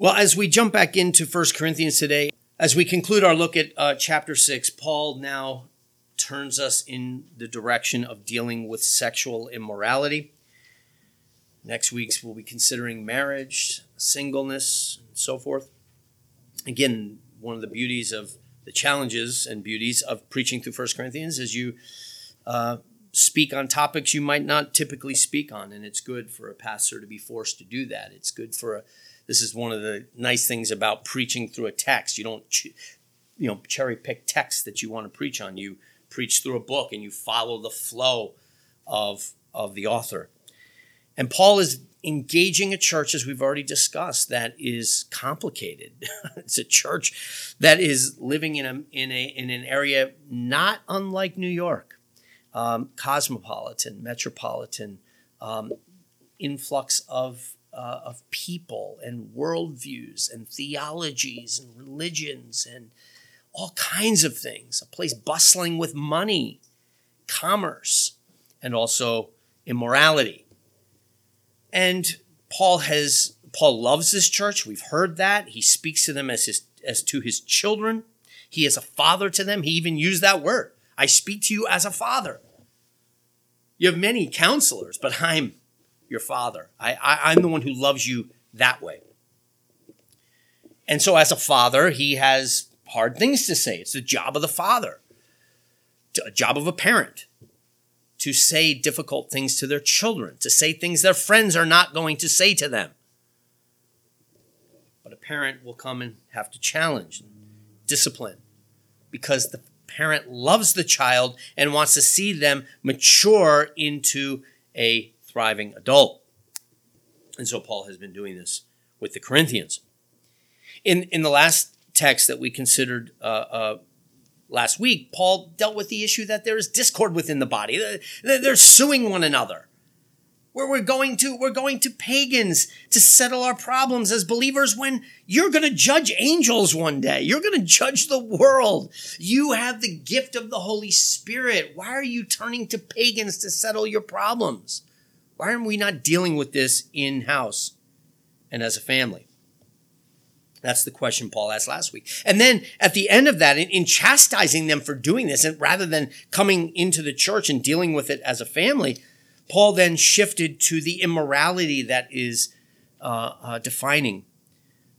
Well, as we jump back into 1 Corinthians today, as we conclude our look at uh, chapter 6, Paul now turns us in the direction of dealing with sexual immorality. Next week's we'll be considering marriage, singleness, and so forth. Again, one of the beauties of the challenges and beauties of preaching through 1 Corinthians is you uh, speak on topics you might not typically speak on, and it's good for a pastor to be forced to do that. It's good for a this is one of the nice things about preaching through a text. You don't, ch- you know, cherry pick texts that you want to preach on. You preach through a book and you follow the flow of of the author. And Paul is engaging a church, as we've already discussed, that is complicated. it's a church that is living in a in a in an area not unlike New York, um, cosmopolitan, metropolitan, um, influx of uh, of people and worldviews and theologies and religions and all kinds of things. A place bustling with money, commerce, and also immorality. And Paul has Paul loves this church. We've heard that. He speaks to them as his as to his children. He is a father to them. He even used that word. I speak to you as a father. You have many counselors, but I'm your father. I, I, I'm the one who loves you that way. And so, as a father, he has hard things to say. It's the job of the father, a job of a parent, to say difficult things to their children, to say things their friends are not going to say to them. But a parent will come and have to challenge discipline because the parent loves the child and wants to see them mature into a thriving adult. And so Paul has been doing this with the Corinthians. In, in the last text that we considered uh, uh, last week, Paul dealt with the issue that there is discord within the body. They're suing one another. Where we're going to, we're going to pagans to settle our problems as believers when you're going to judge angels one day. You're going to judge the world. You have the gift of the Holy Spirit. Why are you turning to pagans to settle your problems? Why are we not dealing with this in house and as a family? That's the question Paul asked last week. And then at the end of that, in, in, chastising them for doing this, and rather than coming into the church and dealing with it as a family, Paul then shifted to the immorality that is uh, uh, defining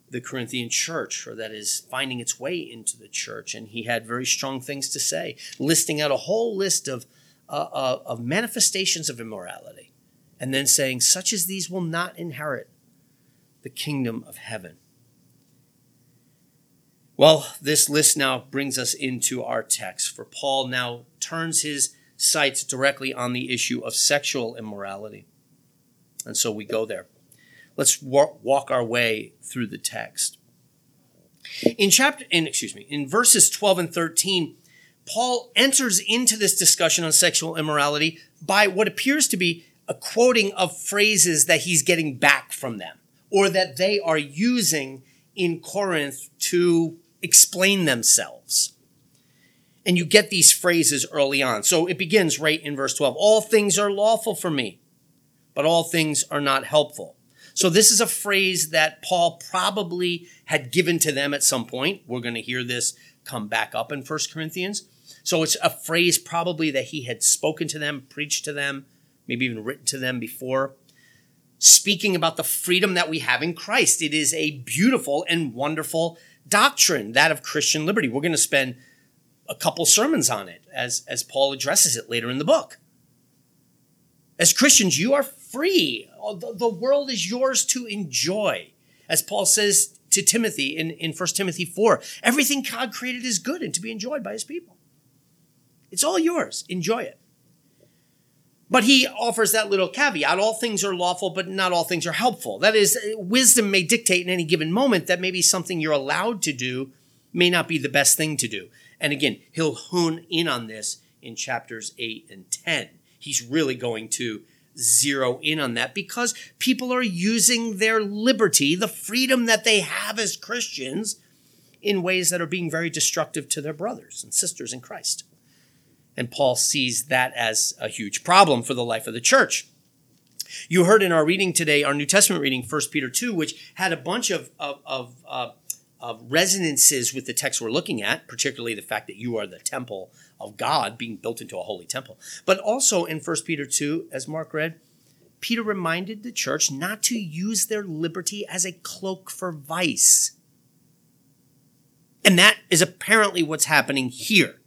the Corinthian church, or that is finding its way into the church. And he had very strong things to say, listing out a whole list of, uh, uh of manifestations of immorality and then saying, Such as these will not inherit the kingdom of heaven. Well, this list now brings us into our text, for Paul now turns his sights directly on the issue of sexual immorality. And so we go there. Let's walk our way through the text. In chapter, in, excuse me, in verses 12 and 13, Paul enters into this discussion on sexual immorality by what appears to be a quoting of phrases that he's getting back from them or that they are using in Corinth to explain themselves. And you get these phrases early on. So it begins right in verse 12 All things are lawful for me, but all things are not helpful. So this is a phrase that Paul probably had given to them at some point. We're going to hear this come back up in 1 Corinthians. So it's a phrase probably that he had spoken to them, preached to them, maybe even written to them before, speaking about the freedom that we have in Christ. It is a beautiful and wonderful doctrine, that of Christian liberty. We're going to spend a couple sermons on it as, as Paul addresses it later in the book. As Christians, you are free. The world is yours to enjoy. As Paul says to Timothy in, in 1 Timothy 4, everything God created is good and to be enjoyed by his people. It's all yours. Enjoy it. But he offers that little caveat all things are lawful, but not all things are helpful. That is, uh, wisdom may dictate in any given moment that maybe something you're allowed to do may not be the best thing to do. And again, he'll hone in on this in chapters 8 and 10. He's really going to zero in on that because people are using their liberty, the freedom that they have as Christians, in ways that are being very destructive to their brothers and sisters in Christ. And Paul sees that as a huge problem for the life of the church. You heard in our reading today, our New Testament reading, 1 Peter 2, which had a bunch of, of, of, uh, of resonances with the text we're looking at, particularly the fact that you are the temple of God being built into a holy temple. But also in 1 Peter 2, as Mark read, Peter reminded the church not to use their liberty as a cloak for vice. And that is apparently what's happening here.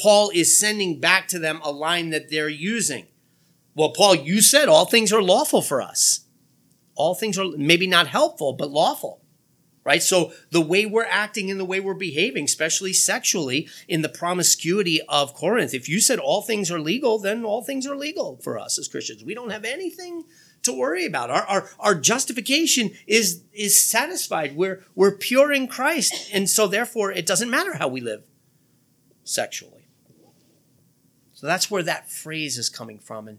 Paul is sending back to them a line that they're using. Well, Paul, you said all things are lawful for us. All things are maybe not helpful, but lawful. Right? So the way we're acting and the way we're behaving, especially sexually in the promiscuity of Corinth, if you said all things are legal, then all things are legal for us as Christians. We don't have anything to worry about. Our, our, our justification is, is satisfied. We're, we're pure in Christ. And so therefore it doesn't matter how we live sexually. So that's where that phrase is coming from. And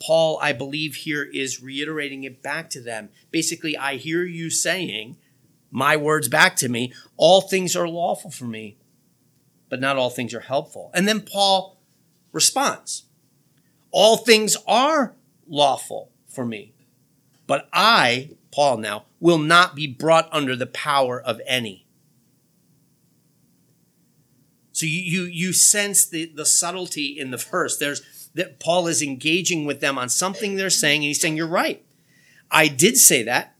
Paul, I believe, here is reiterating it back to them. Basically, I hear you saying, my words back to me, all things are lawful for me, but not all things are helpful. And then Paul responds, all things are lawful for me, but I, Paul now, will not be brought under the power of any. So you, you, you sense the, the subtlety in the verse. There's that Paul is engaging with them on something they're saying, and he's saying, You're right. I did say that,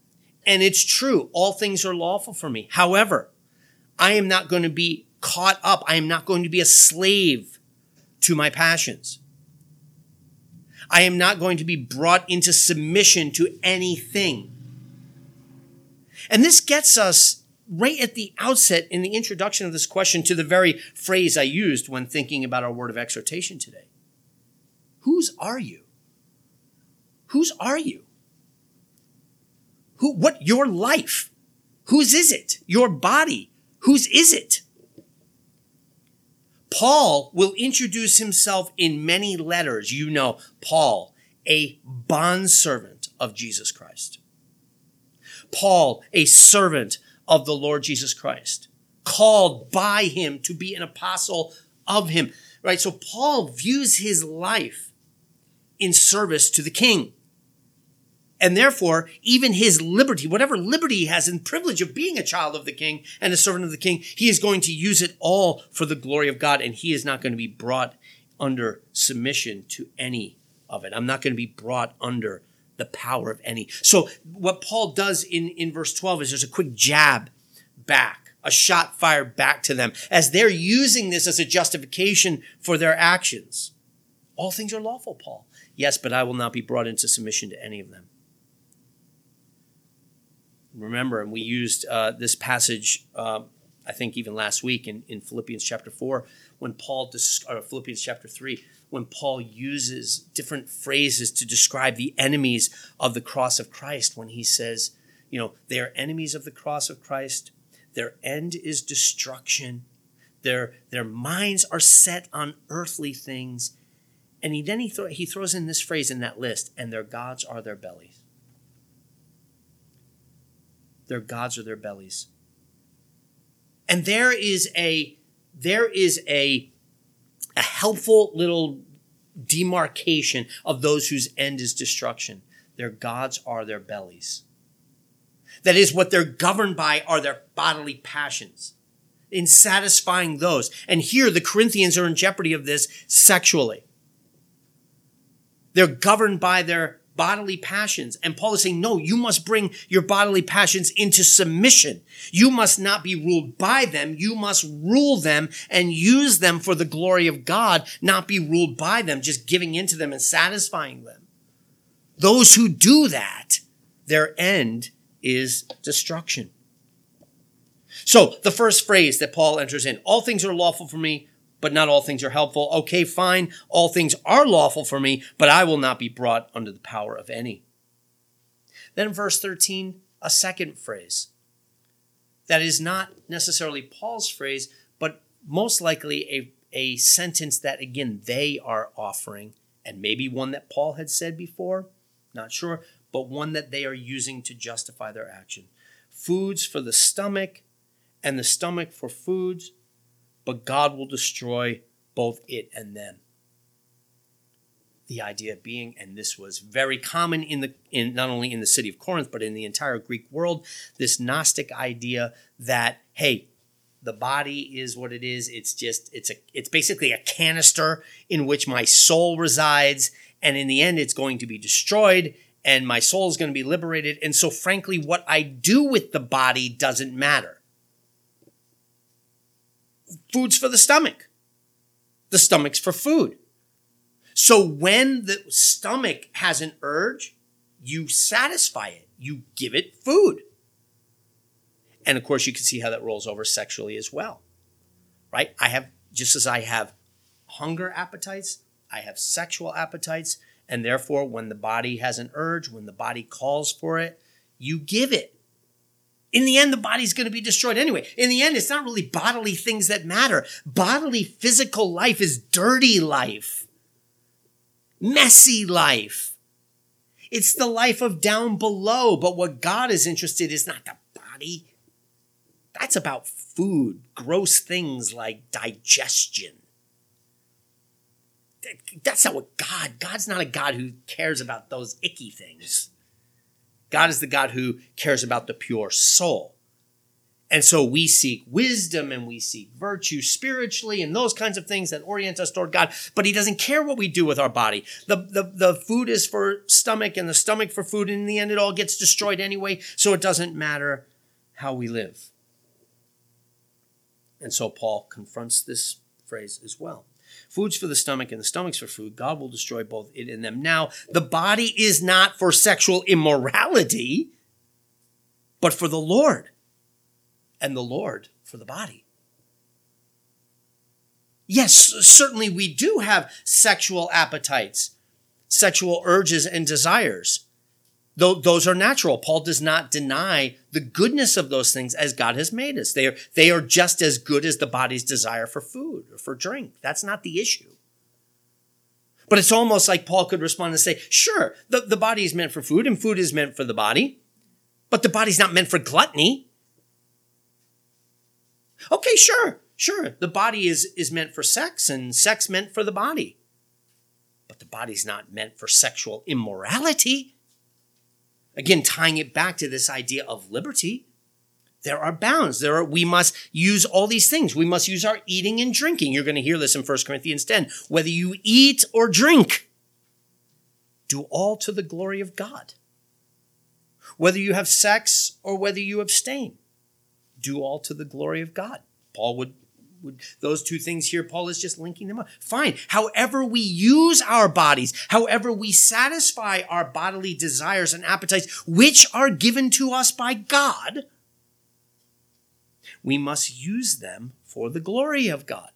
and it's true. All things are lawful for me. However, I am not going to be caught up. I am not going to be a slave to my passions. I am not going to be brought into submission to anything. And this gets us right at the outset in the introduction of this question to the very phrase I used when thinking about our word of exhortation today. Whose are you? Whose are you? Who, what, your life? Whose is it? Your body? Whose is it? Paul will introduce himself in many letters. You know, Paul, a bondservant of Jesus Christ. Paul, a servant of the Lord Jesus Christ, called by him to be an apostle of him. Right? So Paul views his life in service to the king. And therefore, even his liberty, whatever liberty he has and privilege of being a child of the king and a servant of the king, he is going to use it all for the glory of God. And he is not going to be brought under submission to any of it. I'm not going to be brought under the power of any. So what Paul does in, in verse 12 is there's a quick jab back, a shot fired back to them as they're using this as a justification for their actions. All things are lawful, Paul. Yes, but I will not be brought into submission to any of them remember, and we used uh, this passage, uh, I think even last week in, in Philippians chapter 4, when Paul, dis- Philippians chapter 3, when Paul uses different phrases to describe the enemies of the cross of Christ, when he says, you know, they are enemies of the cross of Christ, their end is destruction, their, their minds are set on earthly things. And he, then he, th- he throws in this phrase in that list, and their gods are their bellies. Their gods are their bellies. And there is a there is a a helpful little demarcation of those whose end is destruction. Their gods are their bellies. That is, what they're governed by are their bodily passions. In satisfying those. And here the Corinthians are in jeopardy of this sexually. They're governed by their bodily passions. And Paul is saying, no, you must bring your bodily passions into submission. You must not be ruled by them. You must rule them and use them for the glory of God, not be ruled by them, just giving into them and satisfying them. Those who do that, their end is destruction. So the first phrase that Paul enters in, all things are lawful for me, but not all things are helpful. Okay, fine. All things are lawful for me, but I will not be brought under the power of any. Then verse 13, a second phrase that is not necessarily Paul's phrase, but most likely a, a sentence that, again, they are offering, and maybe one that Paul had said before, not sure, but one that they are using to justify their action. Foods for the stomach, and the stomach for foods but God will destroy both it and them. The idea being, and this was very common in the in not only in the city of Corinth, but in the entire Greek world, this Gnostic idea that, hey, the body is what it is. It's just, it's a it's basically a canister in which my soul resides, and in the end, it's going to be destroyed and my soul is going to be liberated. And so, frankly, what I do with the body doesn't matter. Food's for the stomach, the stomach's for food. So, when the stomach has an urge, you satisfy it, you give it food. And of course, you can see how that rolls over sexually as well, right? I have, just as I have hunger appetites, I have sexual appetites. And therefore, when the body has an urge, when the body calls for it, you give it. In the end, the body's going to be destroyed anyway. In the end, it's not really bodily things that matter. Bodily physical life is dirty life, messy life. It's the life of down below. But what God is interested in is not the body. That's about food, gross things like digestion that's not what God, God's not a God who cares about those icky things. God is the God who cares about the pure soul. And so we seek wisdom and we seek virtue spiritually and those kinds of things that orient us toward God. But he doesn't care what we do with our body. The, the, the food is for stomach and the stomach for food. And in the end, it all gets destroyed anyway. So it doesn't matter how we live. And so Paul confronts this phrase as well. Food's for the stomach and the stomach's for food. God will destroy both it and them. Now, the body is not for sexual immorality, but for the Lord, and the Lord for the body. Yes, certainly we do have sexual appetites, sexual urges and desires. Those are natural. Paul does not deny the goodness of those things as God has made us. They are, they are just as good as the body's desire for food or for drink. That's not the issue. But it's almost like Paul could respond and say, sure, the, the body is meant for food and food is meant for the body, but the body's not meant for gluttony. Okay, sure, sure. The body is, is meant for sex and sex meant for the body. But the body's not meant for sexual immorality. Again, tying it back to this idea of liberty. There are bounds. There are, we must use all these things. We must use our eating and drinking. You're going to hear this in 1 Corinthians 10. Whether you eat or drink, do all to the glory of God. Whether you have sex or whether you abstain, do all to the glory of God. Paul would would those two things here paul is just linking them up fine however we use our bodies however we satisfy our bodily desires and appetites which are given to us by god we must use them for the glory of god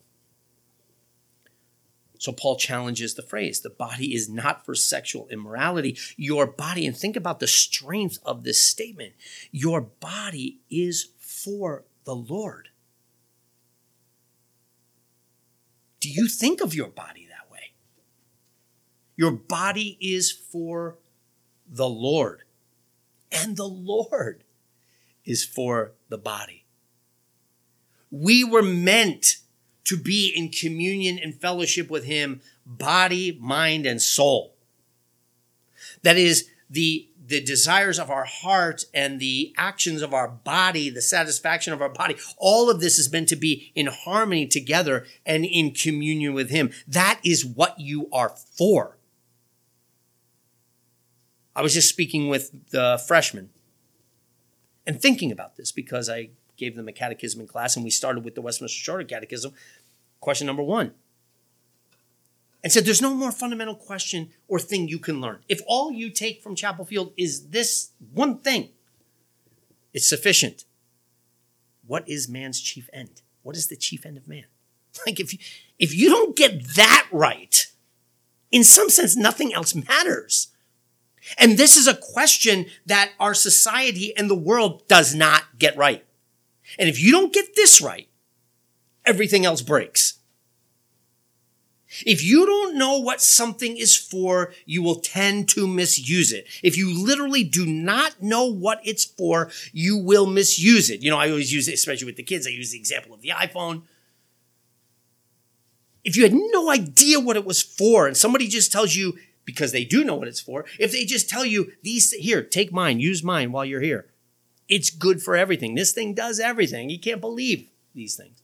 so Paul challenges the phrase the body is not for sexual immorality. Your body, and think about the strength of this statement your body is for the Lord. Do you think of your body that way? Your body is for the Lord, and the Lord is for the body. We were meant to be in communion and fellowship with Him, body, mind, and soul. That is, the the desires of our heart and the actions of our body, the satisfaction of our body, all of this is meant to be in harmony together and in communion with Him. That is what you are for. I was just speaking with the freshmen and thinking about this because I gave them a catechism in class and we started with the Westminster Shorter Catechism. Question number one and said there's no more fundamental question or thing you can learn. If all you take from Chapel Field is this one thing, it's sufficient. What is man's chief end? What is the chief end of man? Like if you, if you don't get that right, in some sense, nothing else matters. And this is a question that our society and the world does not get right. And if you don't get this right, everything else breaks. If you don't know what something is for, you will tend to misuse it. If you literally do not know what it's for, you will misuse it. You know, I always use it, especially with the kids, I use the example of the iPhone. if you had no idea what it was for and somebody just tells you because they do know what it's for if they just tell you these here take mine use mine while you're here it's good for everything this thing does everything you can't believe these things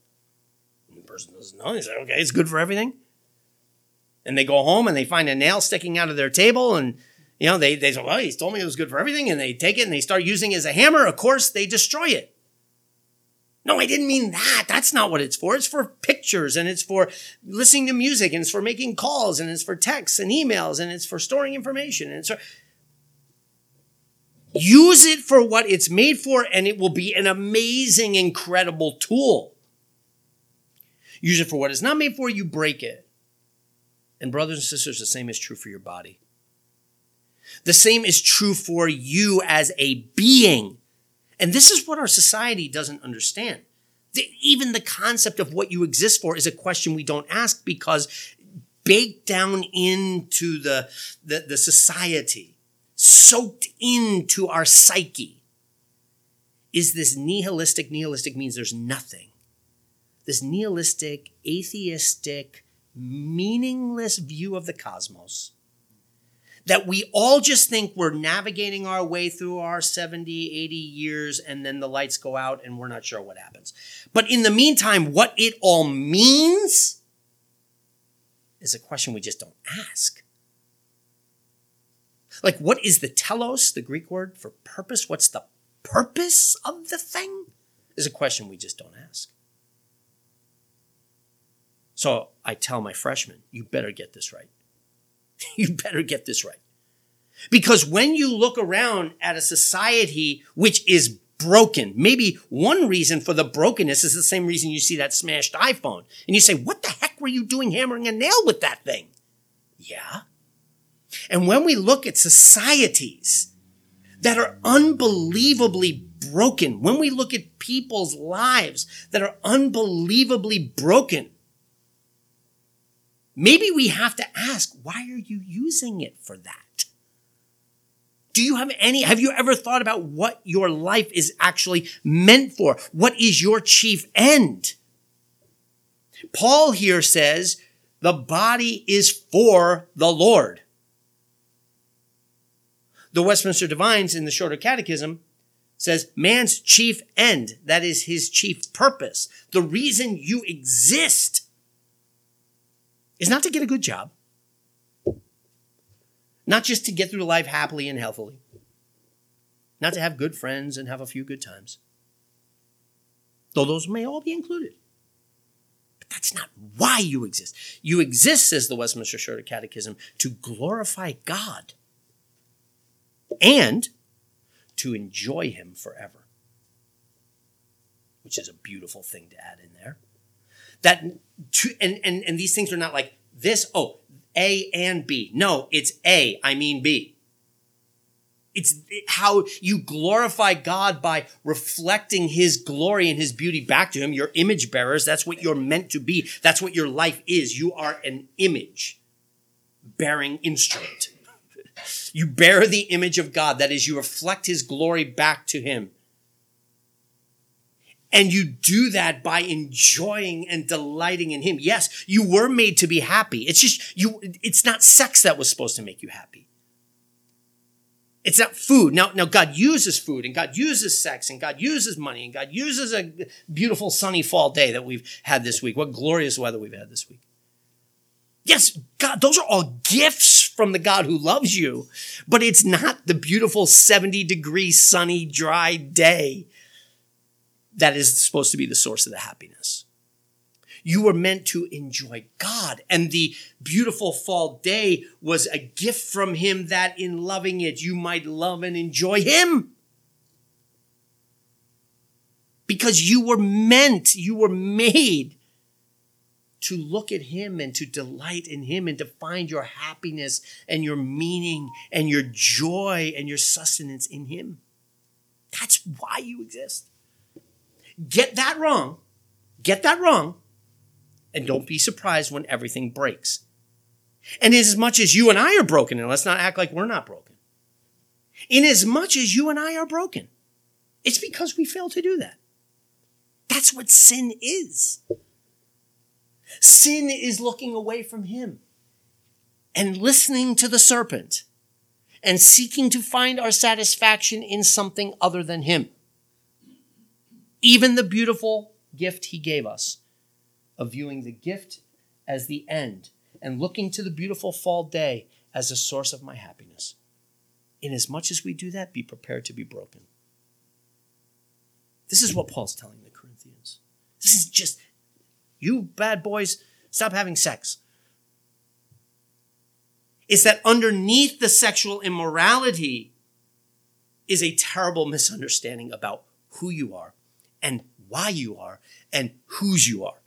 and the person doesn't know they say okay it's good for everything and they go home and they find a nail sticking out of their table and you know they, they say well he's told me it was good for everything and they take it and they start using it as a hammer of course they destroy it no, I didn't mean that. That's not what it's for. It's for pictures and it's for listening to music and it's for making calls and it's for texts and emails and it's for storing information and so use it for what it's made for and it will be an amazing, incredible tool. Use it for what it's not made for, you break it. And brothers and sisters, the same is true for your body. The same is true for you as a being. And this is what our society doesn't understand. The, even the concept of what you exist for is a question we don't ask because baked down into the, the, the society, soaked into our psyche, is this nihilistic. Nihilistic means there's nothing. This nihilistic, atheistic, meaningless view of the cosmos that we all just think we're navigating our way through our 70, 80 years, and then the lights go out and we're not sure what happens. But in the meantime, what it all means is a question we just don't ask. Like, what is the telos, the Greek word for purpose? What's the purpose of the thing? Is a question we just don't ask. So I tell my freshmen, you better get this right. you better get this right. Because when you look around at a society which is broken, maybe one reason for the brokenness is the same reason you see that smashed iPhone. And you say, what the heck were you doing hammering a nail with that thing? Yeah. And when we look at societies that are unbelievably broken, when we look at people's lives that are unbelievably broken, Maybe we have to ask, why are you using it for that? Do you have any, have you ever thought about what your life is actually meant for? What is your chief end? Paul here says the body is for the Lord. The Westminster Divines in the Shorter Catechism says man's chief end, that is his chief purpose, the reason you exist is not to get a good job, not just to get through life happily and healthily, not to have good friends and have a few good times, though those may all be included. But that's not why you exist. You exist, says the Westminster Shorter Catechism, to glorify God and to enjoy Him forever, which is a beautiful thing to add in there that and, and and these things are not like this oh a and b no it's a i mean b it's how you glorify God by reflecting his glory and his beauty back to him. Your image bearers, that's what you're meant to be. That's what your life is. You are an image bearing instrument. You bear the image of God. That is, you reflect his glory back to him. And you do that by enjoying and delighting in him. Yes, you were made to be happy. It's just you, it's not sex that was supposed to make you happy. It's not food. Now, now God uses food and God uses sex and God uses money and God uses a beautiful sunny fall day that we've had this week. What glorious weather we've had this week. Yes, God, those are all gifts from the God who loves you, but it's not the beautiful 70 degree sunny dry day that is supposed to be the source of the happiness. You were meant to enjoy God. And the beautiful fall day was a gift from Him that in loving it, you might love and enjoy Him. Because you were meant, you were made to look at Him and to delight in Him and to find your happiness and your meaning and your joy and your sustenance in Him. That's why you exist. Get that wrong. Get that wrong. And don't be surprised when everything breaks. And as much as you and I are broken, and let's not act like we're not broken, in as much as you and I are broken, it's because we fail to do that. That's what sin is. Sin is looking away from him and listening to the serpent and seeking to find our satisfaction in something other than him. Even the beautiful gift he gave us of viewing the gift as the end and looking to the beautiful fall day as a source of my happiness. Inasmuch as we do that, be prepared to be broken. This is what Paul's telling the Corinthians. This is just, you bad boys, stop having sex. It's that underneath the sexual immorality is a terrible misunderstanding about who you are and why you are and whose you are.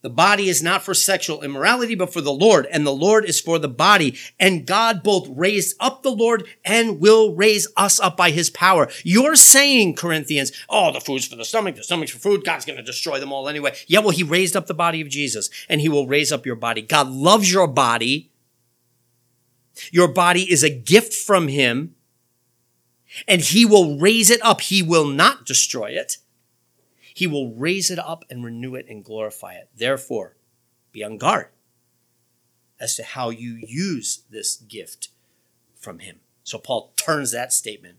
The body is not for sexual immorality, but for the Lord, and the Lord is for the body. And God both raised up the Lord and will raise us up by his power. You're saying, Corinthians, oh, the food's for the stomach, the stomach's for food, God's going to destroy them all anyway. Yeah, well, he raised up the body of Jesus, and he will raise up your body. God loves your body. Your body is a gift from him, and he will raise it up. He will not destroy it. He will raise it up and renew it and glorify it. Therefore, be on guard as to how you use this gift from Him. So Paul turns that statement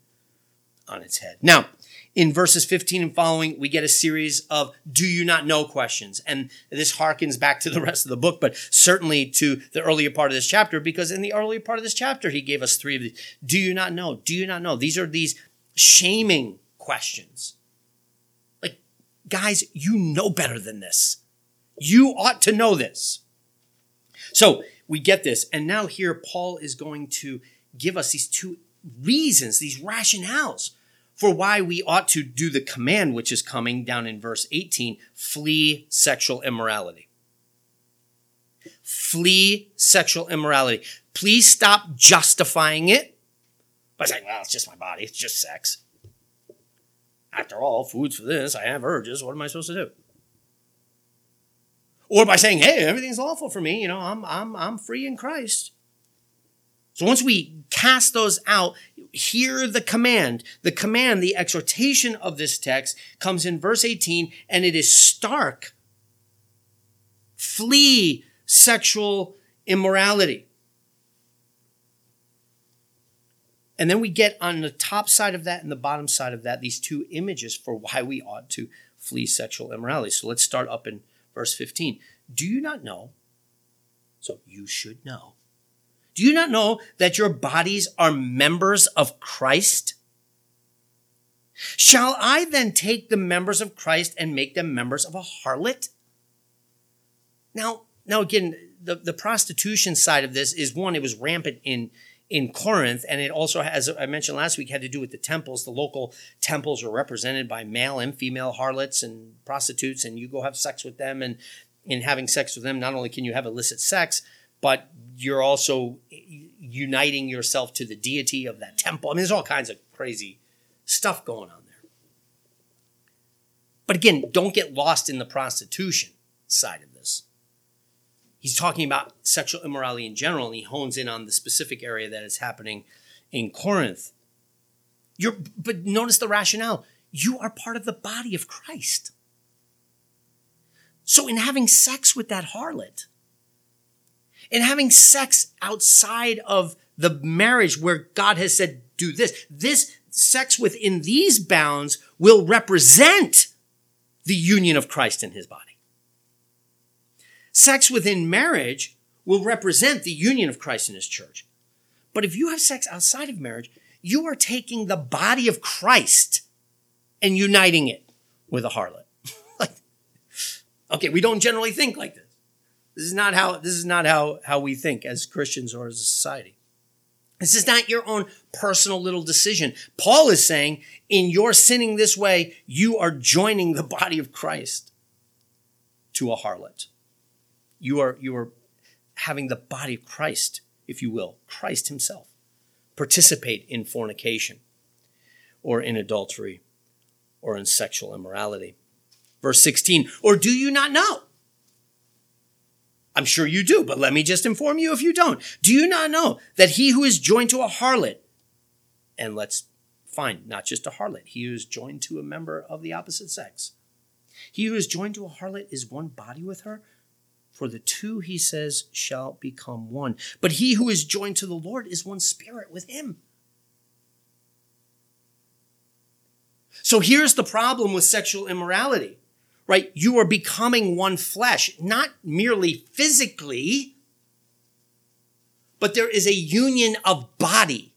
on its head. Now, in verses 15 and following, we get a series of do you not know questions. And this harkens back to the rest of the book, but certainly to the earlier part of this chapter, because in the earlier part of this chapter, he gave us three of these. Do you not know? Do you not know? These are these shaming questions Like, guys, you know better than this. You ought to know this. So we get this. And now here, Paul is going to give us these two reasons, these rationales for why we ought to do the command, which is coming down in verse 18 flee sexual immorality. Flee sexual immorality. Please stop justifying it by saying, well, it's just my body, it's just sex. After all, food's for this. I have urges. What am I supposed to do? Or by saying, hey, everything's lawful for me. You know, I'm, I'm, I'm free in Christ. So once we cast those out, hear the command. The command, the exhortation of this text comes in verse 18, and it is stark. Flee sexual immorality. And then we get on the top side of that and the bottom side of that these two images for why we ought to flee sexual immorality. So let's start up in verse 15. Do you not know? So you should know. Do you not know that your bodies are members of Christ? Shall I then take the members of Christ and make them members of a harlot? Now, now again, the, the prostitution side of this is one, it was rampant in, in Corinth, and it also, as I mentioned last week, had to do with the temples. The local temples were represented by male and female harlots and prostitutes, and you go have sex with them. And in having sex with them, not only can you have illicit sex, but you're also uniting yourself to the deity of that temple. I mean, there's all kinds of crazy stuff going on there. But again, don't get lost in the prostitution side of this he's talking about sexual immorality in general, and he hones in on the specific area that is happening in Corinth. You're, but notice the rationale. You are part of the body of Christ. So, in having sex with that harlot, in having sex outside of the marriage where God has said, do this, this sex within these bounds will represent the union of Christ in his body. Sex within marriage will represent the union of Christ in his church. But if you have sex outside of marriage, you are taking the body of Christ and uniting it with a harlot. okay, we don't generally think like this. This is not how this is not how, how we think as Christians or as a society. This is not your own personal little decision. Paul is saying, in your sinning this way, you are joining the body of Christ to a harlot. You are, you are having the body of Christ, if you will, Christ himself, participate in fornication or in adultery or in sexual immorality. Verse 16, or do you not know? I'm sure you do, but let me just inform you if you don't. Do you not know that he who is joined to a harlot, and let's find not just a harlot, he who is joined to a member of the opposite sex, He who is joined to a harlot is one body with her. For the two, he says, shall become one. But he who is joined to the Lord is one spirit with him. So here's the problem with sexual immorality, right? You are becoming one flesh, not merely physically, but there is a union of body.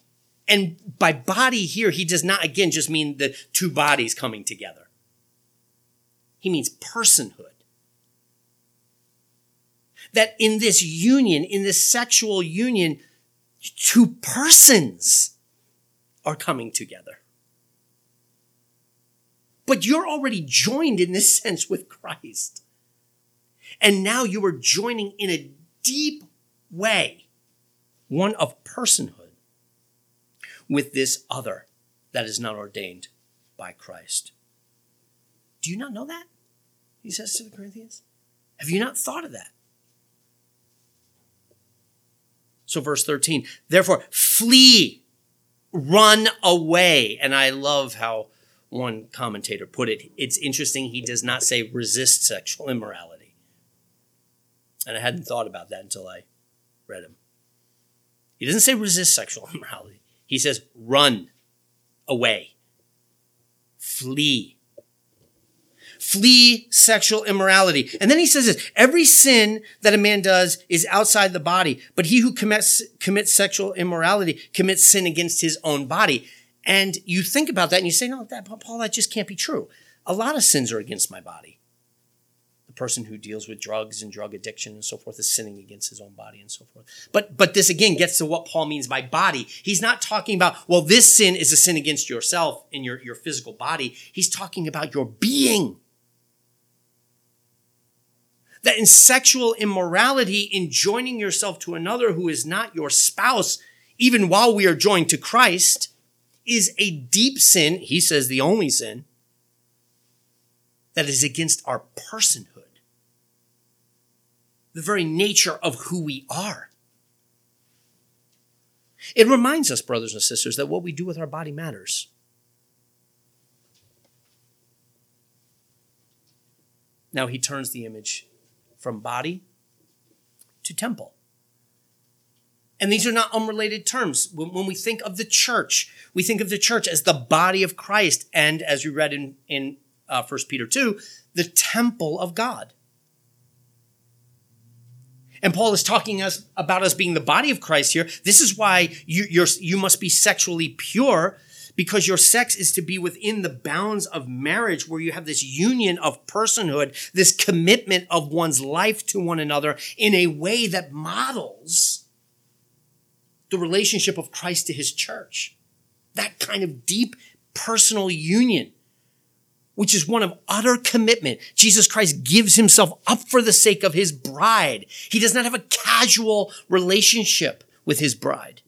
And by body here, he does not, again, just mean the two bodies coming together. He means personhood. That in this union, in this sexual union, two persons are coming together. But you're already joined in this sense with Christ. And now you are joining in a deep way, one of personhood, with this other that is not ordained by Christ. Do you not know that? He says to the Corinthians. Have you not thought of that? So, verse 13, therefore, flee, run away. And I love how one commentator put it. It's interesting, he does not say resist sexual immorality. And I hadn't thought about that until I read him. He doesn't say resist sexual immorality, he says run away, flee. Flee sexual immorality. And then he says this, every sin that a man does is outside the body, but he who commits, commits sexual immorality commits sin against his own body. And you think about that and you say, no, that, Paul, that just can't be true. A lot of sins are against my body. The person who deals with drugs and drug addiction and so forth is sinning against his own body and so forth. But, but this again gets to what Paul means by body. He's not talking about, well, this sin is a sin against yourself in your, your physical body. He's talking about your being. That in sexual immorality, in joining yourself to another who is not your spouse, even while we are joined to Christ, is a deep sin, he says the only sin, that is against our personhood, the very nature of who we are. It reminds us, brothers and sisters, that what we do with our body matters. Now he turns the image from body to temple. And these are not unrelated terms. When, we think of the church, we think of the church as the body of Christ, and as we read in, in uh, 1 Peter 2, the temple of God. And Paul is talking us about us being the body of Christ here. This is why you, you're, you must be sexually pure because your sex is to be within the bounds of marriage where you have this union of personhood, this commitment of one's life to one another in a way that models the relationship of Christ to his church. That kind of deep personal union, which is one of utter commitment. Jesus Christ gives himself up for the sake of his bride. He does not have a casual relationship with his bride,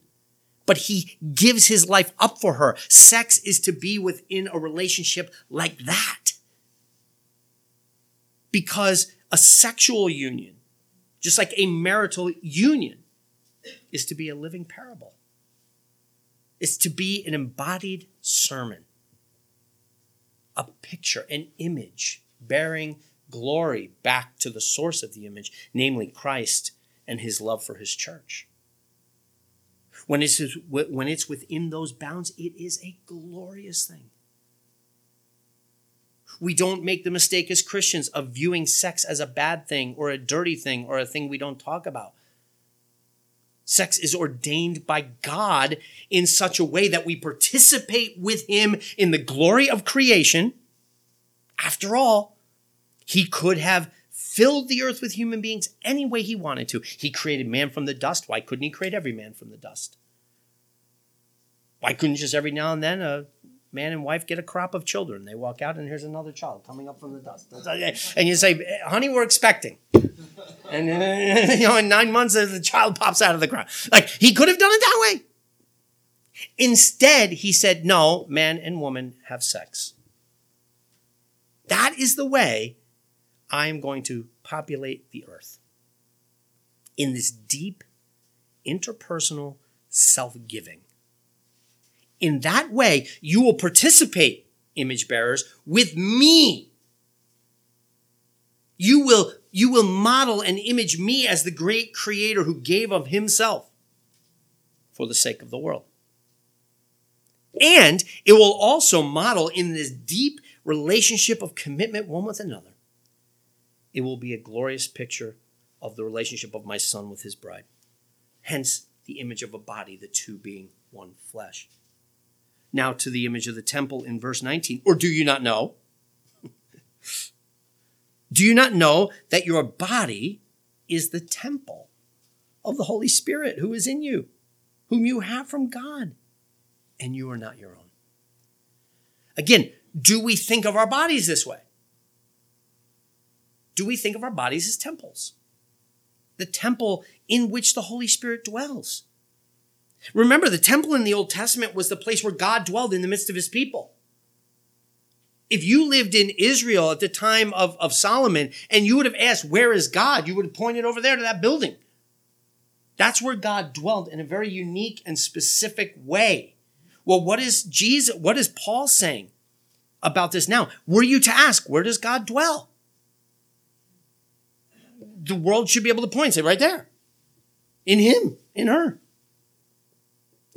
but he gives his life up for her. Sex is to be within a relationship like that. Because a sexual union, just like a marital union, is to be a living parable. It's to be an embodied sermon, a picture, an image bearing glory back to the source of the image, namely Christ and his love for his church. When it's, when it's within those bounds, it is a glorious thing. We don't make the mistake as Christians of viewing sex as a bad thing or a dirty thing or a thing we don't talk about. Sex is ordained by God in such a way that we participate with Him in the glory of creation. After all, He could have filled the earth with human beings any way He wanted to. He created man from the dust. Why couldn't He create every man from the dust? Why couldn't just every now and then a man and wife get a crop of children? They walk out and here's another child coming up from the dust. And you say, honey, we're expecting. And you know, in nine months, the child pops out of the ground. Like he could have done it that way. Instead, he said, no, man and woman have sex. That is the way I am going to populate the earth. In this deep, interpersonal self giving. In that way, you will participate, image bearers, with me You will, you will model and image me as the great creator who gave of himself for the sake of the world. And it will also model in this deep relationship of commitment one with another. It will be a glorious picture of the relationship of my son with his bride. Hence, the image of a body, the two being one flesh. Now to the image of the temple in verse 19. Or do you not know? do you not know that your body is the temple of the Holy Spirit who is in you, whom you have from God, and you are not your own? Again, do we think of our bodies this way? Do we think of our bodies as temples? The temple in which the Holy Spirit dwells. Remember, the temple in the Old Testament was the place where God dwelled in the midst of his people. If you lived in Israel at the time of, of Solomon and you would have asked, Where is God? you would have pointed over there to that building. That's where God dwelled in a very unique and specific way. Well, what is Jesus, what is Paul saying about this now? Were you to ask, Where does God dwell? The world should be able to point say, Right there. In him, in her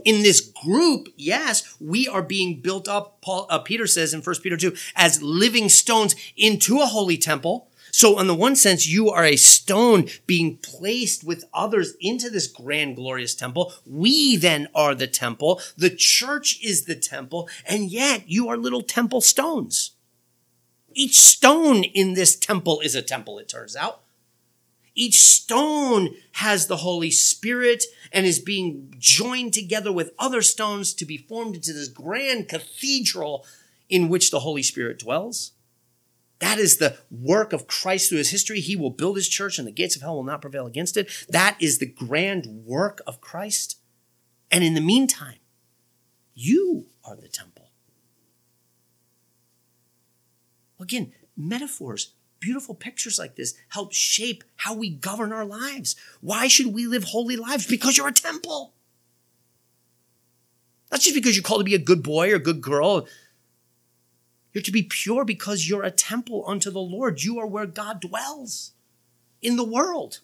in this group, yes, we are being built up. Paul, uh, Peter says in 1 Peter 2, as living stones into a holy temple. So, in the one sense, you are a stone being placed with others into this grand, glorious temple. We then are the temple. The church is the temple. And yet, you are little temple stones. Each stone in this temple is a temple, it turns out. Each stone has the Holy Spirit and is being joined together with other stones to be formed into this grand cathedral in which the Holy Spirit dwells. That is the work of Christ through his history. He will build his church and the gates of hell will not prevail against it. That is the grand work of Christ. And in the meantime, you are the temple. Again, metaphors beautiful pictures like this help shape how we govern our lives. Why should we live holy lives? Because you're a temple. Not just because you're called to be a good boy or a good girl. You're to be pure because you're a temple unto the Lord. You are where God dwells in the world.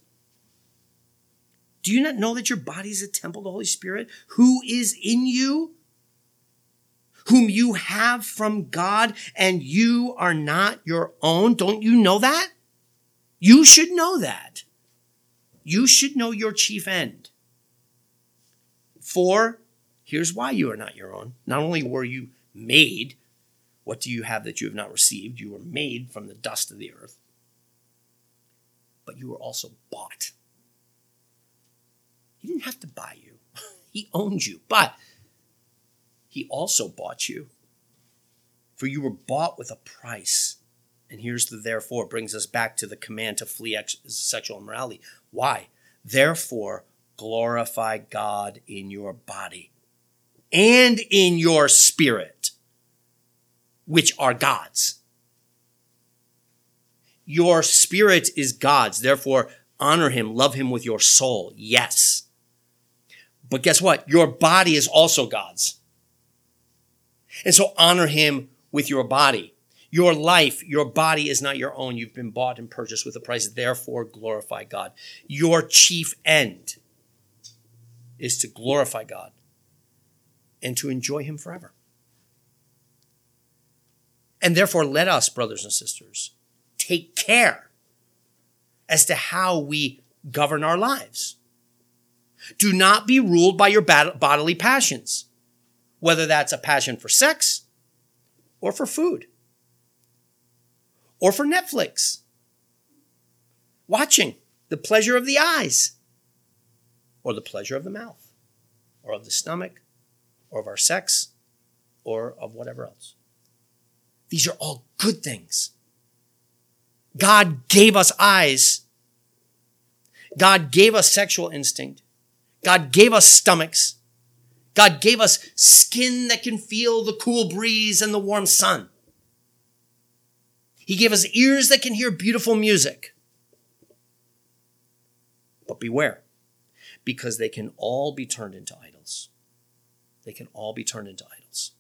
Do you not know that your body is a temple of the Holy Spirit who is in you? Whom you have from God and you are not your own. Don't you know that? You should know that. You should know your chief end. For here's why you are not your own. Not only were you made, what do you have that you have not received? You were made from the dust of the earth, but you were also bought. He didn't have to buy you, he owned you. But he also bought you. For you were bought with a price. And here's the therefore, brings us back to the command to flee ex- sexual immorality. Why? Therefore, glorify God in your body and in your spirit, which are God's. Your spirit is God's. Therefore, honor him, love him with your soul. Yes. But guess what? Your body is also God's. And so honor him with your body. Your life, your body is not your own. You've been bought and purchased with a price. Therefore, glorify God. Your chief end is to glorify God and to enjoy him forever. And therefore, let us, brothers and sisters, take care as to how we govern our lives. Do not be ruled by your bodily passions whether that's a passion for sex or for food or for Netflix. Watching the pleasure of the eyes or the pleasure of the mouth or of the stomach or of our sex or of whatever else. These are all good things. God gave us eyes. God gave us sexual instinct. God gave us stomachs. God gave us skin that can feel the cool breeze and the warm sun. He gave us ears that can hear beautiful music. But beware, because they can all be turned into idols. They can all be turned into idols.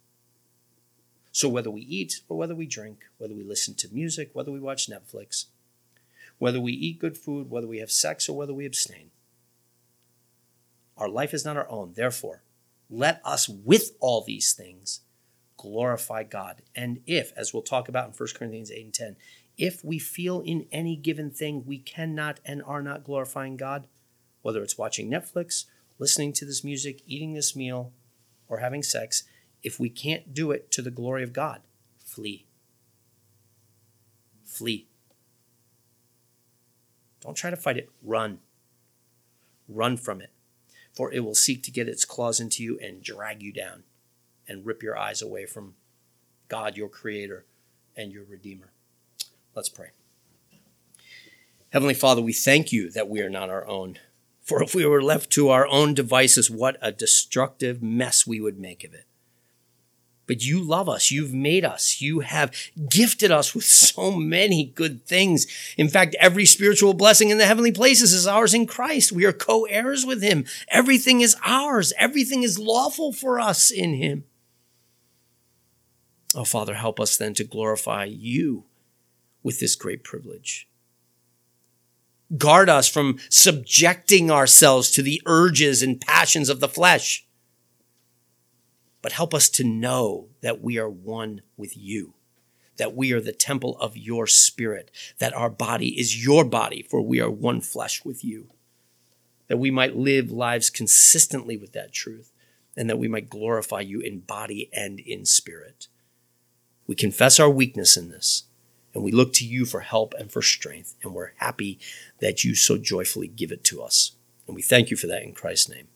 So whether we eat or whether we drink, whether we listen to music, whether we watch Netflix, whether we eat good food, whether we have sex, or whether we abstain. Our life is not our own. Therefore, let us, with all these things, glorify God. And if, as we'll talk about in 1 Corinthians 8 and 10, if we feel in any given thing we cannot and are not glorifying God, whether it's watching Netflix, listening to this music, eating this meal, or having sex, if we can't do it to the glory of God, flee. Flee. Don't try to fight it. Run. Run from it, for it will seek to get its claws into you and drag you down and rip your eyes away from God, your Creator, and your Redeemer. Let's pray. Heavenly Father, we thank you that we are not our own. For if we were left to our own devices, what a destructive mess we would make of it. But you love us. You've made us. You have gifted us with so many good things. In fact, every spiritual blessing in the heavenly places is ours in Christ. We are co heirs with Him. Everything is ours. Everything is lawful for us in Him. Oh, Father, help us then to glorify you with this great privilege. Guard us from subjecting ourselves to the urges and passions of the flesh. But help us to know that we are one with you, that we are the temple of your spirit, that our body is your body, for we are one flesh with you. That we might live lives consistently with that truth, and that we might glorify you in body and in spirit. We confess our weakness in this and we look to you for help and for strength. And we're happy that you so joyfully give it to us. And we thank you for that in Christ's name.